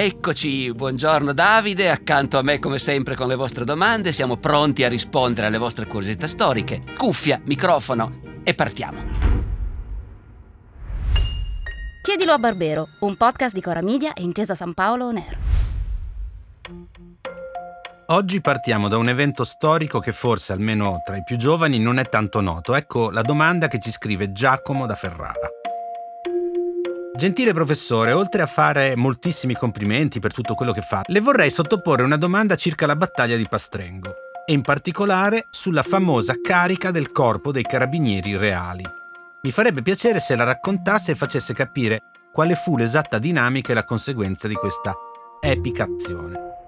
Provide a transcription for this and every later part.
Eccoci, buongiorno Davide, accanto a me come sempre con le vostre domande, siamo pronti a rispondere alle vostre curiosità storiche. Cuffia, microfono e partiamo. Chiedilo a Barbero, un podcast di Cora Media e Intesa San Paolo On Air. Oggi partiamo da un evento storico che forse, almeno tra i più giovani, non è tanto noto. Ecco la domanda che ci scrive Giacomo da Ferrara. Gentile professore, oltre a fare moltissimi complimenti per tutto quello che fa, le vorrei sottoporre una domanda circa la battaglia di Pastrengo e in particolare sulla famosa carica del corpo dei carabinieri reali. Mi farebbe piacere se la raccontasse e facesse capire quale fu l'esatta dinamica e la conseguenza di questa epica azione.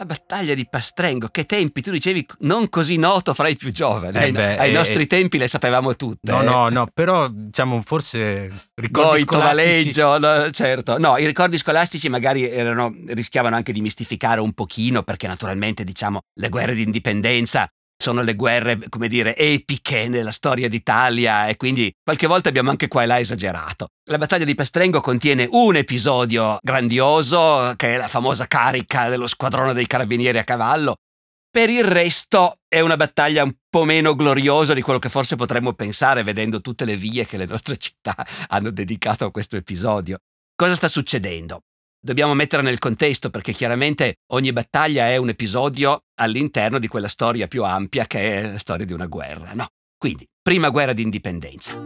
La battaglia di Pastrengo, che tempi, tu dicevi non così noto fra i più giovani. Eh ai, beh, ai eh, nostri eh, tempi le sapevamo tutte. No, eh. no, no, però diciamo forse ricordi Goito, scolastici- Valeggio, no, certo. No, i ricordi scolastici magari erano, rischiavano anche di mistificare un pochino, perché naturalmente, diciamo, le guerre di indipendenza sono le guerre, come dire, epiche nella storia d'Italia e quindi qualche volta abbiamo anche qua e là esagerato. La battaglia di Pastrengo contiene un episodio grandioso, che è la famosa carica dello squadrone dei carabinieri a cavallo. Per il resto è una battaglia un po' meno gloriosa di quello che forse potremmo pensare vedendo tutte le vie che le nostre città hanno dedicato a questo episodio. Cosa sta succedendo? Dobbiamo mettere nel contesto perché chiaramente ogni battaglia è un episodio all'interno di quella storia più ampia che è la storia di una guerra, no? Quindi, prima guerra di indipendenza.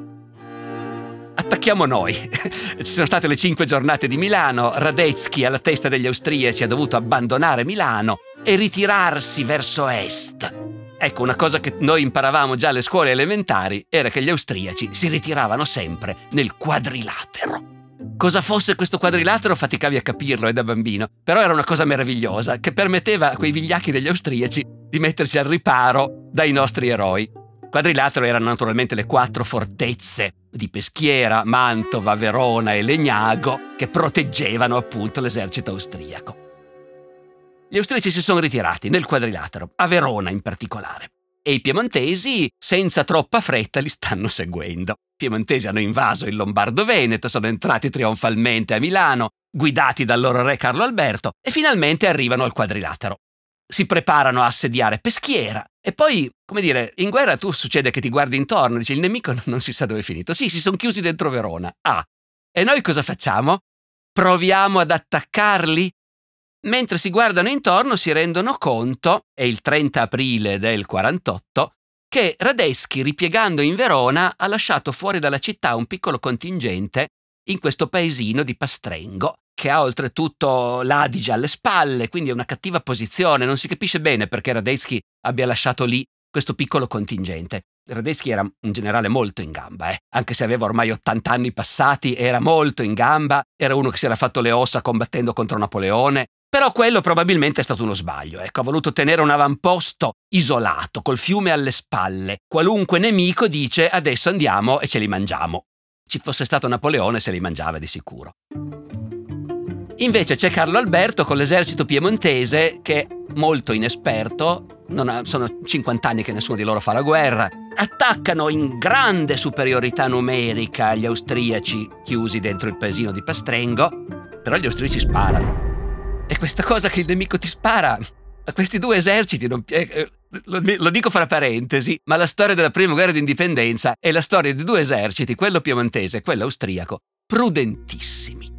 Attacchiamo noi. Ci sono state le cinque giornate di Milano, Radetzky alla testa degli austriaci ha dovuto abbandonare Milano e ritirarsi verso est. Ecco, una cosa che noi imparavamo già alle scuole elementari era che gli austriaci si ritiravano sempre nel quadrilatero. Cosa fosse questo quadrilatero faticavi a capirlo, eh, da bambino, però era una cosa meravigliosa che permetteva a quei vigliacchi degli austriaci di mettersi al riparo dai nostri eroi. Quadrilatero erano naturalmente le quattro fortezze di Peschiera, Mantova, Verona e Legnago che proteggevano appunto l'esercito austriaco. Gli austriaci si sono ritirati nel quadrilatero, a Verona in particolare, e i piemontesi senza troppa fretta li stanno seguendo. Piemontesi hanno invaso il Lombardo-Veneto, sono entrati trionfalmente a Milano, guidati dal loro re Carlo Alberto, e finalmente arrivano al quadrilatero. Si preparano a assediare Peschiera e poi, come dire, in guerra tu succede che ti guardi intorno, dici il nemico non si sa dove è finito. Sì, si sono chiusi dentro Verona. Ah, e noi cosa facciamo? Proviamo ad attaccarli? Mentre si guardano intorno si rendono conto, è il 30 aprile del 48, che Radetzky, ripiegando in Verona, ha lasciato fuori dalla città un piccolo contingente in questo paesino di Pastrengo, che ha oltretutto l'Adige alle spalle, quindi è una cattiva posizione, non si capisce bene perché Radetzky abbia lasciato lì questo piccolo contingente. Radetzky era un generale molto in gamba, eh? anche se aveva ormai 80 anni passati, era molto in gamba, era uno che si era fatto le ossa combattendo contro Napoleone, però quello probabilmente è stato uno sbaglio, ecco, ha voluto tenere un avamposto isolato, col fiume alle spalle. Qualunque nemico dice adesso andiamo e ce li mangiamo. Ci fosse stato Napoleone se li mangiava di sicuro. Invece c'è Carlo Alberto con l'esercito piemontese che, molto inesperto, ha- sono 50 anni che nessuno di loro fa la guerra, attaccano in grande superiorità numerica gli austriaci chiusi dentro il paesino di Pastrengo, però gli austriaci sparano. E questa cosa che il nemico ti spara a questi due eserciti, non- eh, lo, lo dico fra parentesi, ma la storia della prima guerra d'indipendenza è la storia di due eserciti, quello piemontese e quello austriaco, prudentissimi.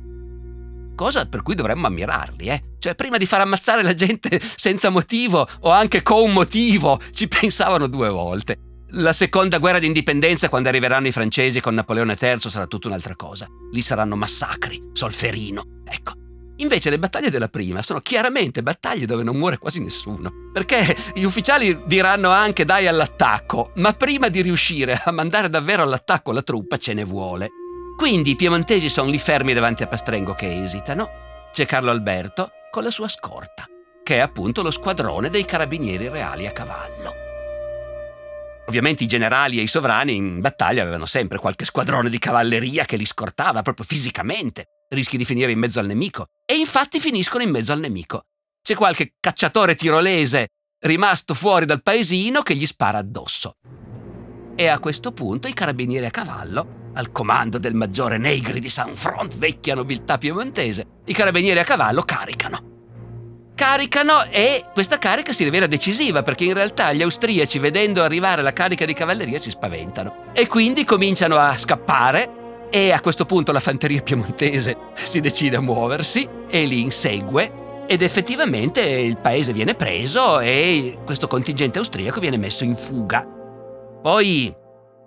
Cosa per cui dovremmo ammirarli, eh? Cioè, prima di far ammazzare la gente senza motivo o anche con motivo, ci pensavano due volte. La seconda guerra d'indipendenza, quando arriveranno i francesi con Napoleone III, sarà tutta un'altra cosa. Lì saranno massacri, Solferino. Ecco. Invece le battaglie della prima sono chiaramente battaglie dove non muore quasi nessuno. Perché gli ufficiali diranno anche dai all'attacco, ma prima di riuscire a mandare davvero all'attacco la truppa ce ne vuole. Quindi i piemontesi sono lì fermi davanti a Pastrengo che esitano. C'è Carlo Alberto con la sua scorta, che è appunto lo squadrone dei carabinieri reali a cavallo. Ovviamente i generali e i sovrani in battaglia avevano sempre qualche squadrone di cavalleria che li scortava proprio fisicamente. Rischi di finire in mezzo al nemico. E infatti finiscono in mezzo al nemico. C'è qualche cacciatore tirolese rimasto fuori dal paesino che gli spara addosso. E a questo punto i carabinieri a cavallo al comando del maggiore Negri di San Front, vecchia nobiltà piemontese, i carabinieri a cavallo caricano. Caricano e questa carica si rivela decisiva perché in realtà gli austriaci vedendo arrivare la carica di cavalleria si spaventano e quindi cominciano a scappare e a questo punto la fanteria piemontese si decide a muoversi e li insegue. Ed effettivamente il paese viene preso e questo contingente austriaco viene messo in fuga. Poi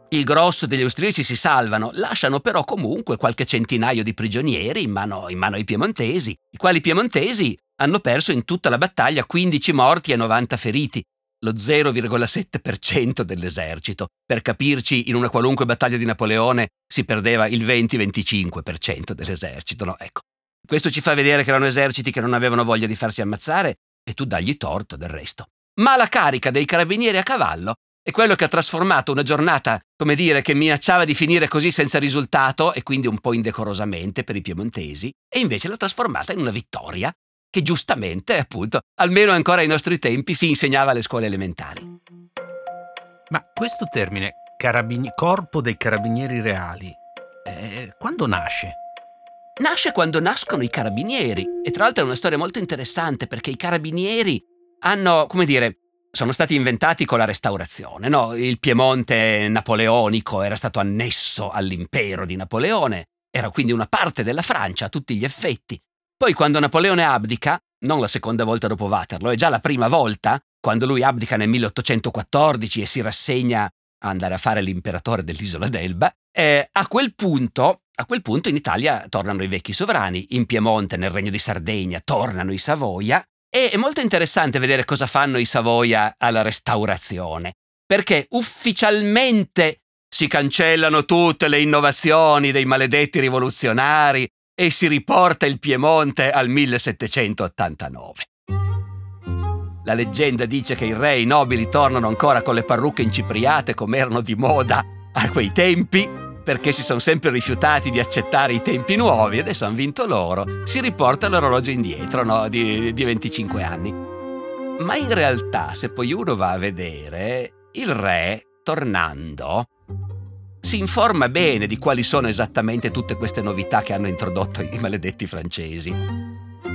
il grosso degli austriaci si salvano, lasciano però comunque qualche centinaio di prigionieri in mano, in mano ai piemontesi, i quali piemontesi hanno perso in tutta la battaglia 15 morti e 90 feriti, lo 0,7% dell'esercito. Per capirci, in una qualunque battaglia di Napoleone si perdeva il 20-25% dell'esercito, no? Ecco. Questo ci fa vedere che erano eserciti che non avevano voglia di farsi ammazzare e tu dagli torto del resto. Ma la carica dei carabinieri a cavallo è quello che ha trasformato una giornata, come dire, che minacciava di finire così senza risultato e quindi un po' indecorosamente per i piemontesi, e invece l'ha trasformata in una vittoria che giustamente, appunto, almeno ancora ai nostri tempi si insegnava alle scuole elementari. Ma questo termine, carabini- corpo dei carabinieri reali, eh, quando nasce? Nasce quando nascono i carabinieri e tra l'altro è una storia molto interessante perché i carabinieri hanno, come dire, sono stati inventati con la restaurazione. No? Il Piemonte napoleonico era stato annesso all'impero di Napoleone, era quindi una parte della Francia a tutti gli effetti. Poi quando Napoleone abdica, non la seconda volta dopo Waterloo, è già la prima volta, quando lui abdica nel 1814 e si rassegna a andare a fare l'imperatore dell'isola d'Elba, eh, a, quel punto, a quel punto in Italia tornano i vecchi sovrani, in Piemonte, nel regno di Sardegna, tornano i Savoia, e è molto interessante vedere cosa fanno i Savoia alla restaurazione, perché ufficialmente si cancellano tutte le innovazioni dei maledetti rivoluzionari e si riporta il Piemonte al 1789. La leggenda dice che i re e i nobili tornano ancora con le parrucche incipriate come erano di moda a quei tempi perché si sono sempre rifiutati di accettare i tempi nuovi, adesso hanno vinto loro, si riporta l'orologio indietro no? di, di 25 anni. Ma in realtà, se poi uno va a vedere, il re, tornando, si informa bene di quali sono esattamente tutte queste novità che hanno introdotto i maledetti francesi.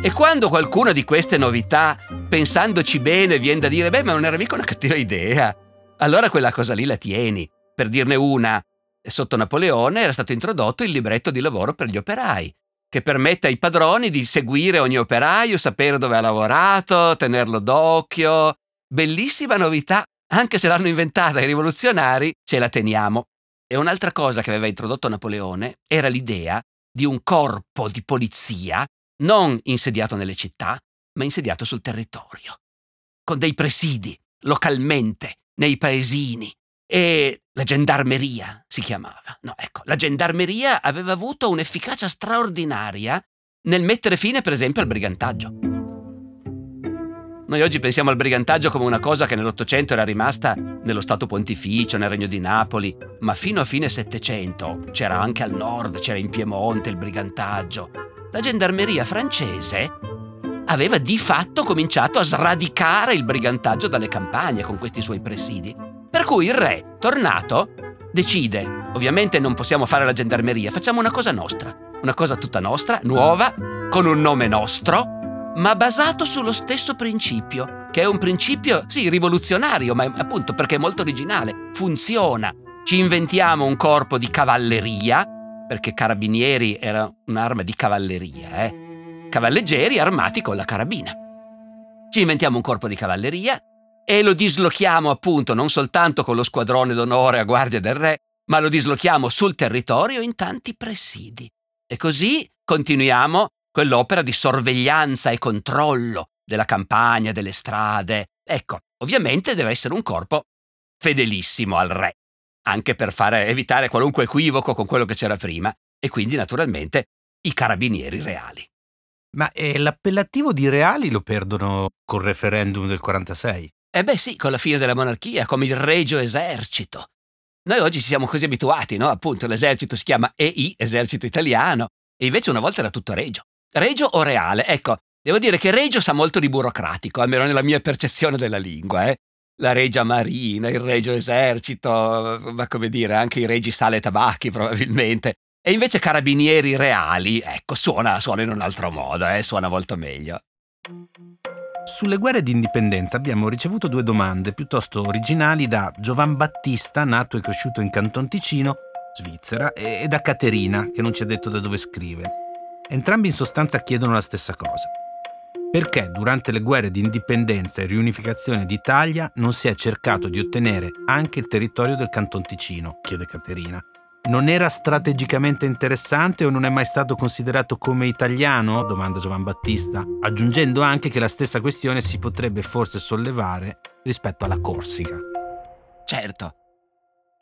E quando qualcuna di queste novità, pensandoci bene, viene da dire, beh, ma non era mica una cattiva idea, allora quella cosa lì la tieni. Per dirne una, sotto Napoleone era stato introdotto il libretto di lavoro per gli operai, che permette ai padroni di seguire ogni operaio, sapere dove ha lavorato, tenerlo d'occhio. Bellissima novità, anche se l'hanno inventata i rivoluzionari, ce la teniamo. E un'altra cosa che aveva introdotto Napoleone era l'idea di un corpo di polizia non insediato nelle città, ma insediato sul territorio, con dei presidi, localmente, nei paesini, e la gendarmeria si chiamava. No, ecco, la gendarmeria aveva avuto un'efficacia straordinaria nel mettere fine, per esempio, al brigantaggio. Noi oggi pensiamo al brigantaggio come una cosa che nell'Ottocento era rimasta nello Stato Pontificio, nel Regno di Napoli, ma fino a fine Settecento c'era anche al nord, c'era in Piemonte il brigantaggio. La gendarmeria francese aveva di fatto cominciato a sradicare il brigantaggio dalle campagne con questi suoi presidi. Per cui il re, tornato, decide, ovviamente non possiamo fare la gendarmeria, facciamo una cosa nostra, una cosa tutta nostra, nuova, con un nome nostro, ma basato sullo stesso principio, che è un principio, sì, rivoluzionario, ma appunto perché è molto originale, funziona. Ci inventiamo un corpo di cavalleria, perché carabinieri era un'arma di cavalleria, eh? Cavalleggeri armati con la carabina. Ci inventiamo un corpo di cavalleria, e lo dislochiamo appunto non soltanto con lo squadrone d'onore a guardia del re, ma lo dislochiamo sul territorio in tanti presidi. E così continuiamo quell'opera di sorveglianza e controllo della campagna, delle strade. Ecco, ovviamente deve essere un corpo fedelissimo al re, anche per fare, evitare qualunque equivoco con quello che c'era prima, e quindi naturalmente i carabinieri reali. Ma eh, l'appellativo di reali lo perdono col referendum del 46? Eh beh sì, con la fine della monarchia, come il regio esercito. Noi oggi ci siamo così abituati, no? Appunto, l'esercito si chiama EI, esercito italiano, e invece una volta era tutto regio. Regio o reale? Ecco, devo dire che regio sa molto di burocratico, almeno nella mia percezione della lingua, eh? la regia marina, il regio esercito, ma come dire, anche i regi sale e tabacchi probabilmente. E invece carabinieri reali, ecco, suona, suona in un altro modo, eh, suona molto meglio. Sulle guerre di indipendenza abbiamo ricevuto due domande piuttosto originali da Giovan Battista, nato e cresciuto in Canton Ticino, Svizzera, e da Caterina, che non ci ha detto da dove scrive. Entrambi in sostanza chiedono la stessa cosa. Perché durante le guerre di indipendenza e riunificazione d'Italia non si è cercato di ottenere anche il territorio del Canton Ticino? chiede Caterina non era strategicamente interessante o non è mai stato considerato come italiano? domanda Giovan Battista, aggiungendo anche che la stessa questione si potrebbe forse sollevare rispetto alla Corsica. Certo.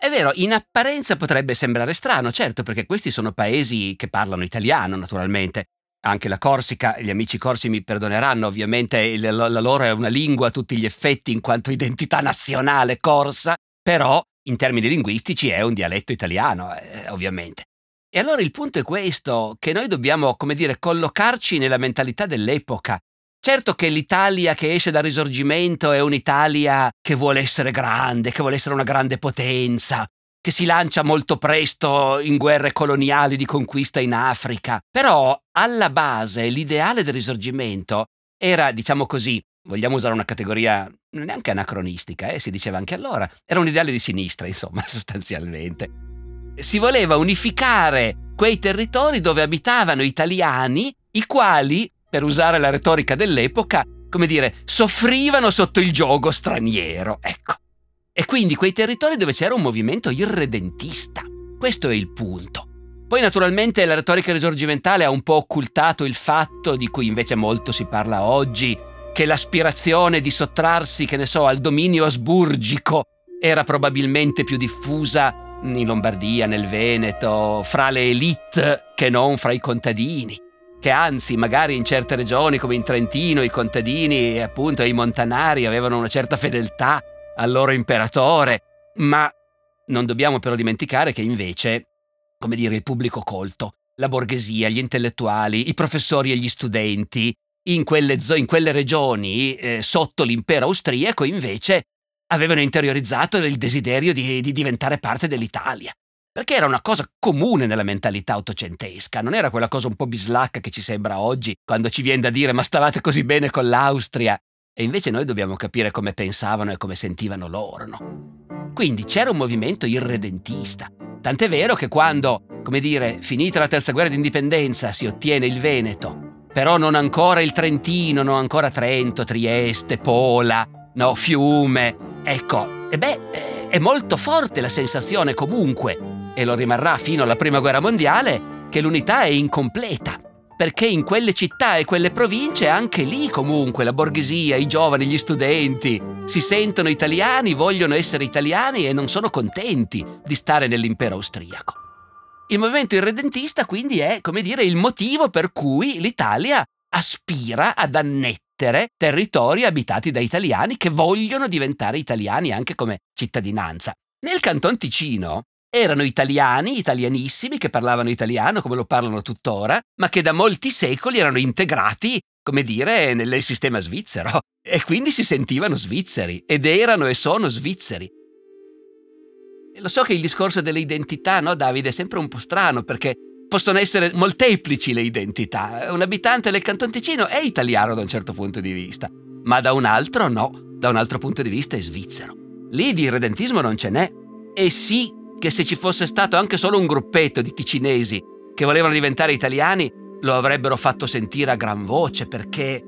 È vero, in apparenza potrebbe sembrare strano, certo, perché questi sono paesi che parlano italiano, naturalmente. Anche la Corsica, gli amici corsi mi perdoneranno, ovviamente la loro è una lingua a tutti gli effetti in quanto identità nazionale corsa, però in termini linguistici è un dialetto italiano, eh, ovviamente. E allora il punto è questo, che noi dobbiamo, come dire, collocarci nella mentalità dell'epoca. Certo che l'Italia che esce dal risorgimento è un'Italia che vuole essere grande, che vuole essere una grande potenza, che si lancia molto presto in guerre coloniali di conquista in Africa. Però alla base l'ideale del risorgimento era, diciamo così, vogliamo usare una categoria neanche anacronistica, eh, si diceva anche allora, era un ideale di sinistra, insomma, sostanzialmente. Si voleva unificare quei territori dove abitavano italiani, i quali, per usare la retorica dell'epoca, come dire, soffrivano sotto il gioco straniero, ecco. E quindi quei territori dove c'era un movimento irredentista. Questo è il punto. Poi naturalmente la retorica risorgimentale ha un po' occultato il fatto di cui invece molto si parla oggi, che l'aspirazione di sottrarsi, che ne so, al dominio asburgico era probabilmente più diffusa in Lombardia, nel Veneto, fra le elite che non fra i contadini, che anzi magari in certe regioni come in Trentino i contadini e appunto i montanari avevano una certa fedeltà al loro imperatore, ma non dobbiamo però dimenticare che invece, come dire, il pubblico colto, la borghesia, gli intellettuali, i professori e gli studenti, in quelle, zo- in quelle regioni eh, sotto l'impero austriaco invece avevano interiorizzato il desiderio di, di diventare parte dell'Italia perché era una cosa comune nella mentalità ottocentesca, non era quella cosa un po' bislacca che ci sembra oggi, quando ci viene da dire ma stavate così bene con l'Austria, e invece noi dobbiamo capire come pensavano e come sentivano loro, no? Quindi c'era un movimento irredentista, tant'è vero che quando, come dire, finita la terza guerra d'indipendenza si ottiene il Veneto però non ancora il Trentino, non ancora Trento, Trieste, Pola, no, Fiume. Ecco, e beh, è molto forte la sensazione comunque, e lo rimarrà fino alla Prima Guerra Mondiale, che l'unità è incompleta. Perché in quelle città e quelle province, anche lì comunque, la borghesia, i giovani, gli studenti, si sentono italiani, vogliono essere italiani e non sono contenti di stare nell'impero austriaco. Il movimento irredentista quindi è, come dire, il motivo per cui l'Italia aspira ad annettere territori abitati da italiani che vogliono diventare italiani anche come cittadinanza. Nel Canton Ticino erano italiani, italianissimi, che parlavano italiano come lo parlano tuttora, ma che da molti secoli erano integrati, come dire, nel sistema svizzero e quindi si sentivano svizzeri ed erano e sono svizzeri. Lo so che il discorso delle identità, no, Davide, è sempre un po' strano perché possono essere molteplici le identità. Un abitante del Canton Ticino è italiano da un certo punto di vista, ma da un altro no, da un altro punto di vista è svizzero. Lì di irredentismo non ce n'è. E sì che se ci fosse stato anche solo un gruppetto di ticinesi che volevano diventare italiani, lo avrebbero fatto sentire a gran voce perché,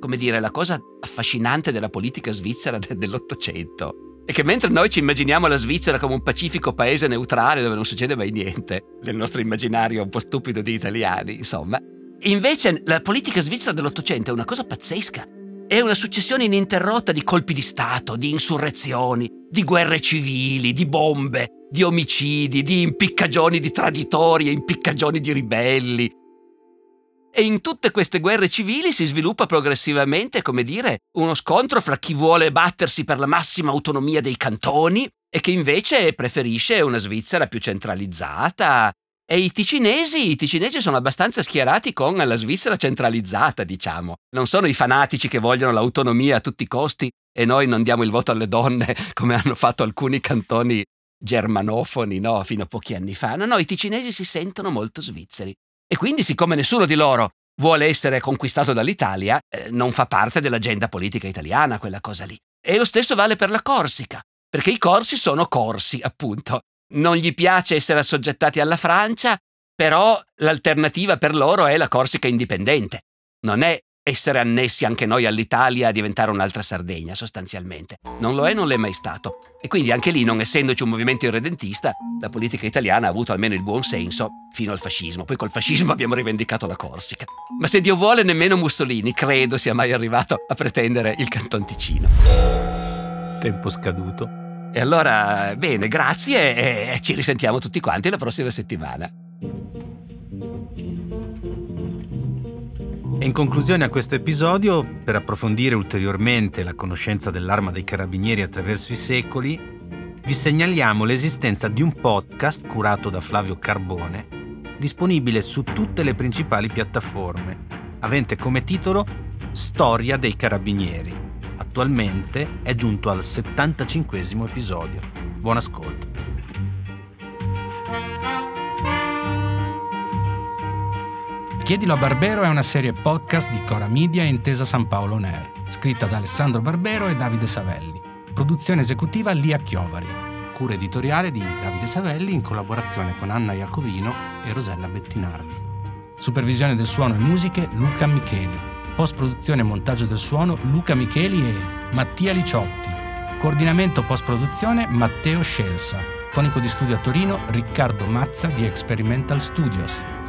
come dire, la cosa affascinante della politica svizzera dell'Ottocento e che mentre noi ci immaginiamo la Svizzera come un pacifico paese neutrale dove non succede mai niente, nel nostro immaginario un po' stupido di italiani, insomma, invece la politica svizzera dell'Ottocento è una cosa pazzesca. È una successione ininterrotta di colpi di Stato, di insurrezioni, di guerre civili, di bombe, di omicidi, di impiccagioni di traditori e impiccagioni di ribelli, e in tutte queste guerre civili si sviluppa progressivamente, come dire, uno scontro fra chi vuole battersi per la massima autonomia dei cantoni e chi invece preferisce una Svizzera più centralizzata, E i ticinesi, i ticinesi sono abbastanza schierati con la Svizzera centralizzata, diciamo. Non sono i fanatici che vogliono l'autonomia a tutti i costi e noi non diamo il voto alle donne come hanno fatto alcuni cantoni germanofoni, no, fino a pochi anni fa. No, no, i ticinesi si sentono molto svizzeri. E quindi, siccome nessuno di loro vuole essere conquistato dall'Italia, eh, non fa parte dell'agenda politica italiana quella cosa lì. E lo stesso vale per la Corsica, perché i corsi sono corsi, appunto non gli piace essere assoggettati alla Francia, però l'alternativa per loro è la Corsica indipendente. Non è essere annessi anche noi all'Italia a diventare un'altra Sardegna, sostanzialmente. Non lo è, non l'è mai stato. E quindi anche lì, non essendoci un movimento irredentista, la politica italiana ha avuto almeno il buon senso fino al fascismo. Poi col fascismo abbiamo rivendicato la Corsica. Ma se Dio vuole, nemmeno Mussolini credo sia mai arrivato a pretendere il Canton Ticino. Tempo scaduto. E allora, bene, grazie e ci risentiamo tutti quanti la prossima settimana. In conclusione a questo episodio, per approfondire ulteriormente la conoscenza dell'arma dei carabinieri attraverso i secoli, vi segnaliamo l'esistenza di un podcast curato da Flavio Carbone, disponibile su tutte le principali piattaforme, avente come titolo Storia dei carabinieri attualmente è giunto al 75 episodio. Buon ascolto. Chiedilo a Barbero è una serie podcast di Cora Media e Intesa San Paolo Nair, scritta da Alessandro Barbero e Davide Savelli. Produzione esecutiva Lia Chiovari. Cura editoriale di Davide Savelli in collaborazione con Anna Iacovino e Rosella Bettinardi. Supervisione del suono e musiche Luca Micheli. Post-produzione e montaggio del suono Luca Micheli e Mattia Liciotti. Coordinamento post-produzione Matteo Scelsa. Fonico di studio a Torino Riccardo Mazza di Experimental Studios.